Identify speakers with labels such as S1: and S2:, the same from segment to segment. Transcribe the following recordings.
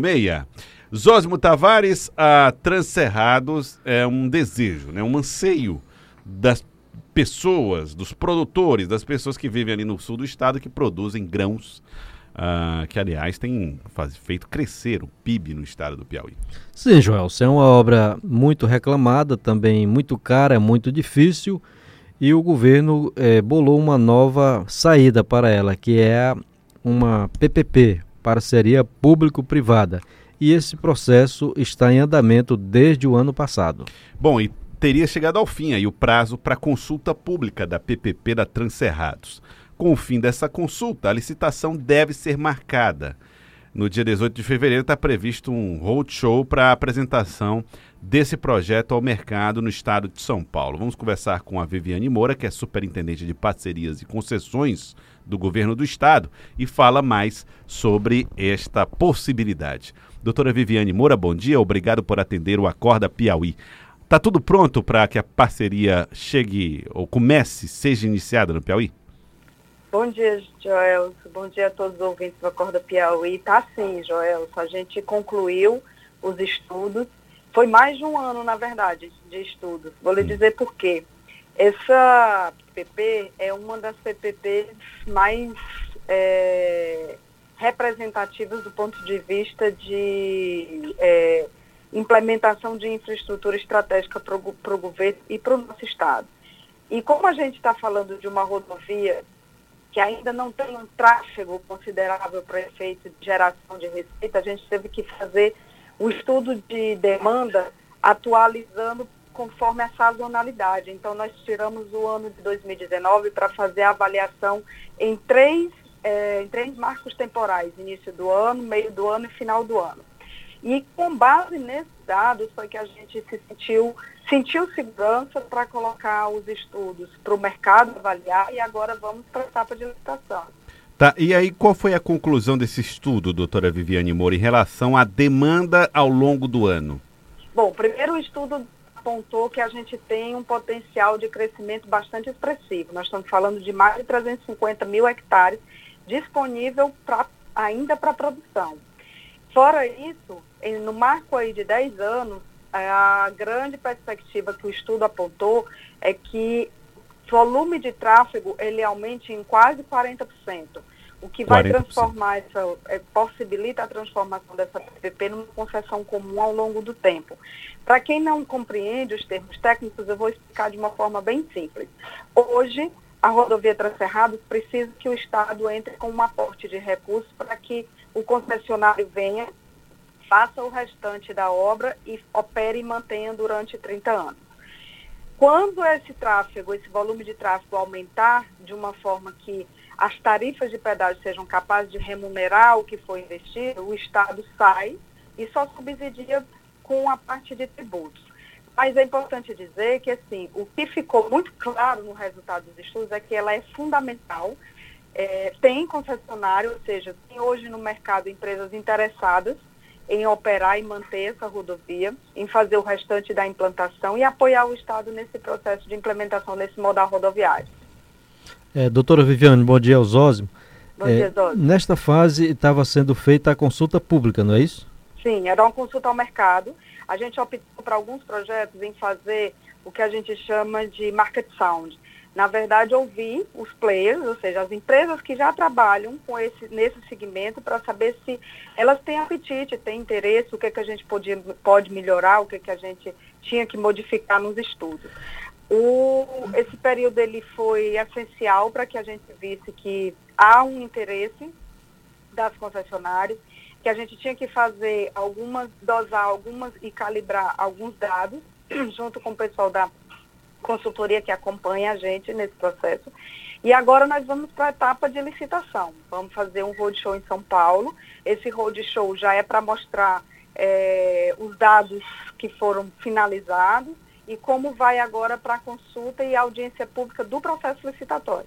S1: Meia. Zósimo Tavares, a Transcerrados é um desejo, né, um anseio das pessoas, dos produtores, das pessoas que vivem ali no sul do estado que produzem grãos, uh, que aliás tem faz, feito crescer o PIB no estado do Piauí.
S2: Sim, Joel, é uma obra muito reclamada, também muito cara, muito difícil, e o governo eh, bolou uma nova saída para ela, que é uma PPP, parceria público-privada. E esse processo está em andamento desde o ano passado.
S1: Bom, e teria chegado ao fim aí o prazo para consulta pública da PPP da Transerrados. Com o fim dessa consulta, a licitação deve ser marcada. No dia 18 de fevereiro está previsto um roadshow para a apresentação desse projeto ao mercado no estado de São Paulo. Vamos conversar com a Viviane Moura, que é superintendente de parcerias e concessões do governo do estado, e fala mais sobre esta possibilidade. Doutora Viviane Moura, bom dia, obrigado por atender o Acorda Piauí. Está tudo pronto para que a parceria chegue ou comece, seja iniciada no Piauí?
S3: Bom dia, Joel. Bom dia a todos os ouvintes do Acorda Piauí. Tá sim, Joel. A gente concluiu os estudos. Foi mais de um ano, na verdade, de estudos. Vou lhe hum. dizer por quê. Essa PPP é uma das PPPs mais é, representativas do ponto de vista de é, implementação de infraestrutura estratégica para o governo e para o nosso Estado. E como a gente está falando de uma rodovia que ainda não tem um tráfego considerável para efeito de geração de receita, a gente teve que fazer o estudo de demanda atualizando conforme a sazonalidade. Então, nós tiramos o ano de 2019 para fazer a avaliação em três, é, em três marcos temporais, início do ano, meio do ano e final do ano. E com base nesses dados foi que a gente se sentiu, sentiu segurança para colocar os estudos para o mercado avaliar e agora vamos para a etapa de licitação.
S1: Tá, e aí qual foi a conclusão desse estudo, doutora Viviane Moura, em relação à demanda ao longo do ano?
S3: Bom, primeiro o estudo apontou que a gente tem um potencial de crescimento bastante expressivo. Nós estamos falando de mais de 350 mil hectares disponível pra, ainda para produção. Fora isso, no marco aí de 10 anos, a grande perspectiva que o estudo apontou é que o volume de tráfego ele aumente em quase 40%. O que vai 40%. transformar essa, é, possibilita a transformação dessa PPP numa concessão comum ao longo do tempo. Para quem não compreende os termos técnicos, eu vou explicar de uma forma bem simples. Hoje, a rodovia Transcerrados precisa que o Estado entre com um aporte de recursos para que o concessionário venha, faça o restante da obra e opere e mantenha durante 30 anos. Quando esse tráfego, esse volume de tráfego aumentar de uma forma que as tarifas de pedágio sejam capazes de remunerar o que foi investido, o Estado sai e só subsidia com a parte de tributos. Mas é importante dizer que, assim, o que ficou muito claro no resultado dos estudos é que ela é fundamental. É, tem concessionário, ou seja, tem hoje no mercado empresas interessadas em operar e manter essa rodovia, em fazer o restante da implantação e apoiar o Estado nesse processo de implementação desse modal rodoviário.
S2: É, doutora Viviane, bom dia, Osósimo.
S3: Bom é, dia,
S2: Osósimo. Nesta fase estava sendo feita a consulta pública, não é isso?
S3: Sim, era uma consulta ao mercado. A gente optou para alguns projetos em fazer o que a gente chama de market sound. Na verdade, ouvir os players, ou seja, as empresas que já trabalham com esse, nesse segmento para saber se elas têm apetite, têm interesse, o que, é que a gente pode, pode melhorar, o que, é que a gente tinha que modificar nos estudos. O, esse período ele foi essencial para que a gente visse que há um interesse das concessionárias, que a gente tinha que fazer algumas, dosar algumas e calibrar alguns dados, junto com o pessoal da consultoria que acompanha a gente nesse processo. E agora nós vamos para a etapa de licitação. Vamos fazer um roadshow em São Paulo. Esse roadshow já é para mostrar é, os dados que foram finalizados e como vai agora para a consulta e audiência pública do processo licitatório.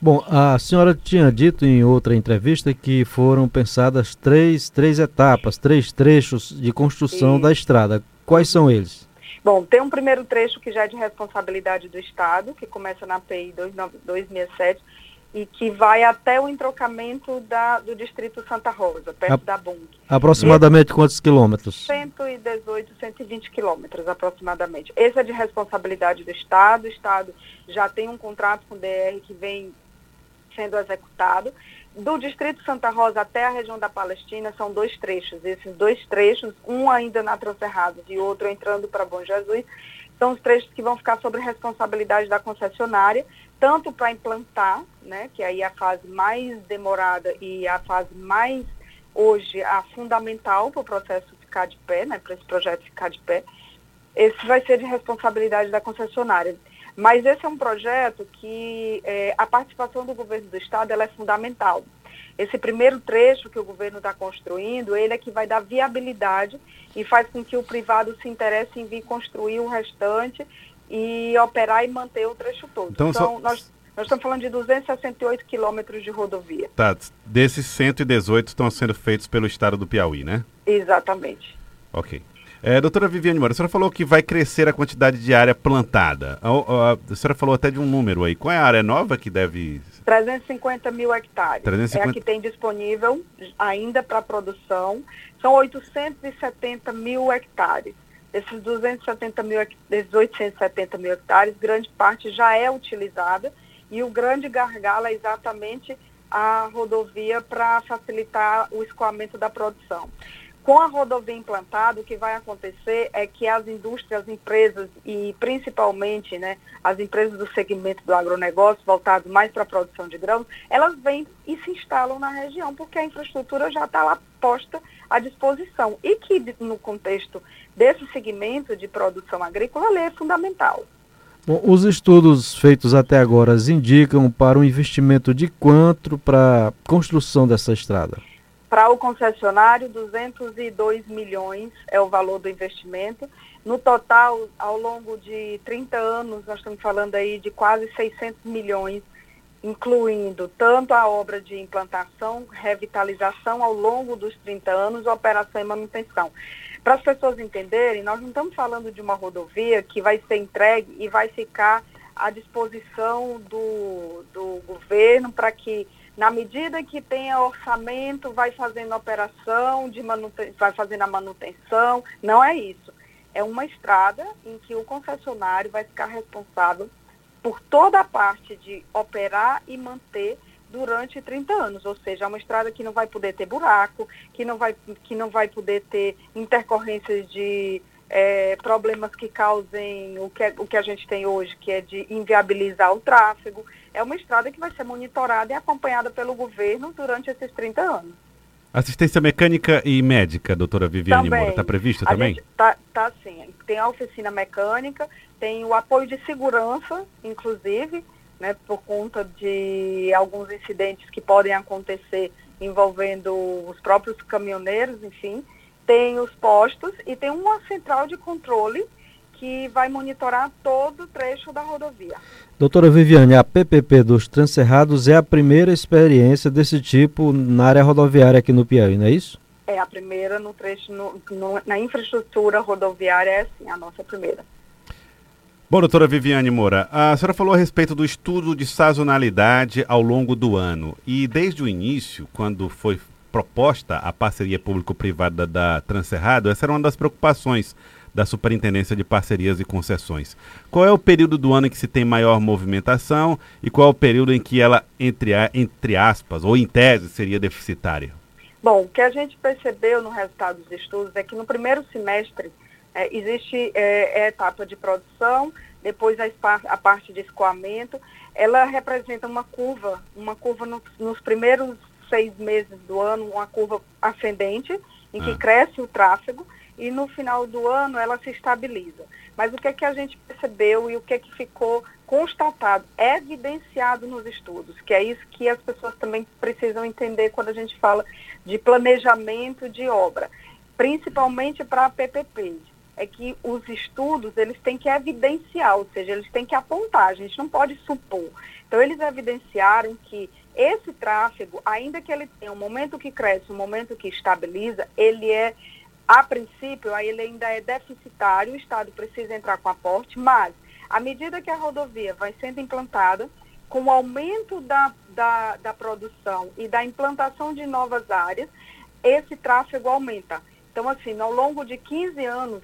S2: Bom, a senhora tinha dito em outra entrevista que foram pensadas três, três etapas, três trechos de construção da estrada. Quais são eles?
S3: Bom, tem um primeiro trecho que já é de responsabilidade do Estado, que começa na PI 267, e que vai até o entrocamento da, do Distrito Santa Rosa, perto a, da Bung.
S2: Aproximadamente quantos quilômetros?
S3: 118, 120 quilômetros aproximadamente. Esse é de responsabilidade do Estado. O Estado já tem um contrato com o DR que vem sendo executado. Do Distrito Santa Rosa até a região da Palestina são dois trechos. Esses dois trechos, um ainda na Transcerrados e outro entrando para Bom Jesus, são os trechos que vão ficar sob responsabilidade da concessionária tanto para implantar, né, que aí é a fase mais demorada e a fase mais hoje a fundamental para o processo ficar de pé, né, para esse projeto ficar de pé, esse vai ser de responsabilidade da concessionária. Mas esse é um projeto que é, a participação do governo do estado ela é fundamental. Esse primeiro trecho que o governo está construindo, ele é que vai dar viabilidade e faz com que o privado se interesse em vir construir o restante e operar e manter o trecho todo. Então, então só... nós, nós estamos falando de 268 quilômetros de rodovia.
S1: Tá, desses 118 estão sendo feitos pelo estado do Piauí, né?
S3: Exatamente.
S1: Ok. É, doutora Viviane Moura, a senhora falou que vai crescer a quantidade de área plantada. A, a, a, senhora falou até de um número aí. Qual é a área nova que deve...
S3: 350 mil hectares. 350... É a que tem disponível ainda para produção. São 870 mil hectares. Esses 270 mil, desses 870 mil hectares, grande parte já é utilizada e o grande gargalo é exatamente a rodovia para facilitar o escoamento da produção. Com a rodovia implantada, o que vai acontecer é que as indústrias, as empresas e principalmente né, as empresas do segmento do agronegócio, voltado mais para a produção de grãos, elas vêm e se instalam na região, porque a infraestrutura já está lá posta à disposição. E que no contexto desse segmento de produção agrícola, ela é fundamental.
S2: Bom, os estudos feitos até agora indicam para um investimento de quanto para a construção dessa estrada?
S3: Para o concessionário, 202 milhões é o valor do investimento. No total, ao longo de 30 anos, nós estamos falando aí de quase 600 milhões, incluindo tanto a obra de implantação, revitalização ao longo dos 30 anos, operação e manutenção. Para as pessoas entenderem, nós não estamos falando de uma rodovia que vai ser entregue e vai ficar à disposição do, do governo para que na medida que tenha orçamento, vai fazendo operação, de vai fazendo a manutenção. Não é isso. É uma estrada em que o concessionário vai ficar responsável por toda a parte de operar e manter durante 30 anos, ou seja, é uma estrada que não vai poder ter buraco, que não vai, que não vai poder ter intercorrências de é, problemas que causem o que, é, o que a gente tem hoje, que é de inviabilizar o tráfego. É uma estrada que vai ser monitorada e acompanhada pelo governo durante esses 30 anos.
S1: Assistência mecânica e médica, doutora Viviane também. Moura, está prevista também?
S3: Está tá, sim. Tem a oficina mecânica, tem o apoio de segurança, inclusive, né, por conta de alguns incidentes que podem acontecer envolvendo os próprios caminhoneiros, enfim tem os postos e tem uma central de controle que vai monitorar todo o trecho da rodovia.
S2: Doutora Viviane, a PPP dos Transcerrados é a primeira experiência desse tipo na área rodoviária aqui no Piauí, não é isso?
S3: É a primeira no trecho, no, no, na infraestrutura rodoviária, é sim, a nossa primeira.
S1: Bom, doutora Viviane Moura, a senhora falou a respeito do estudo de sazonalidade ao longo do ano. E desde o início, quando foi proposta a parceria público-privada da Transerrado, essa era uma das preocupações da Superintendência de Parcerias e Concessões. Qual é o período do ano em que se tem maior movimentação e qual é o período em que ela, entre, entre aspas, ou em tese, seria deficitária?
S3: Bom, o que a gente percebeu no resultado dos estudos é que no primeiro semestre é, existe é, a etapa de produção, depois a, a, parte de escoamento, ela representa uma curva, uma curva no, nos primeiros seis meses do ano uma curva ascendente, em que ah. cresce o tráfego, e no final do ano ela se estabiliza. Mas o que é que a gente percebeu e o que é que ficou constatado, evidenciado nos estudos, que é isso que as pessoas também precisam entender quando a gente fala de planejamento de obra, principalmente para a PPP, é que os estudos eles têm que evidenciar, ou seja, eles têm que apontar, a gente não pode supor. Então eles evidenciaram que esse tráfego, ainda que ele tenha um momento que cresce, um momento que estabiliza, ele é, a princípio, ele ainda é deficitário, o Estado precisa entrar com aporte, mas à medida que a rodovia vai sendo implantada, com o aumento da, da, da produção e da implantação de novas áreas, esse tráfego aumenta. Então, assim, ao longo de 15 anos,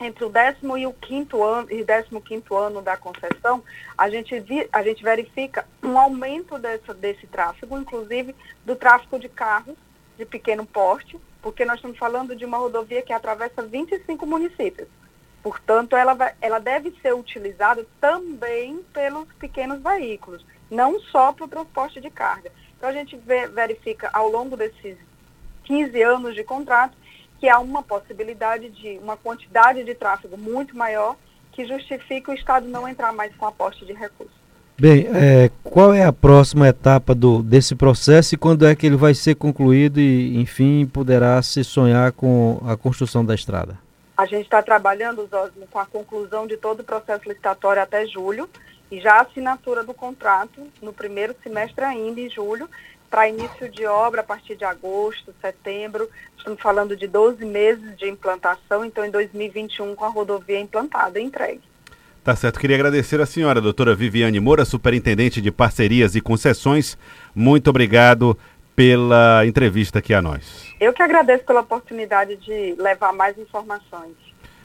S3: entre o décimo e o quinto ano e décimo quinto ano da concessão, a gente, vi, a gente verifica um aumento dessa, desse tráfego, inclusive do tráfego de carros de pequeno porte, porque nós estamos falando de uma rodovia que atravessa 25 municípios. Portanto, ela, vai, ela deve ser utilizada também pelos pequenos veículos, não só para o transporte de carga. Então, a gente verifica ao longo desses 15 anos de contrato que há uma possibilidade de uma quantidade de tráfego muito maior que justifica o Estado não entrar mais com aposta de recursos.
S2: Bem, é, qual é a próxima etapa do, desse processo e quando é que ele vai ser concluído e, enfim, poderá se sonhar com a construção da estrada?
S3: A gente está trabalhando, Zosmo, com a conclusão de todo o processo licitatório até julho e já a assinatura do contrato no primeiro semestre ainda, em julho, para início de obra a partir de agosto, setembro. Estamos falando de 12 meses de implantação, então em 2021 com a rodovia implantada e entregue.
S1: Tá certo. Queria agradecer a senhora, doutora Viviane Moura, superintendente de parcerias e concessões. Muito obrigado pela entrevista aqui a nós.
S3: Eu que agradeço pela oportunidade de levar mais informações.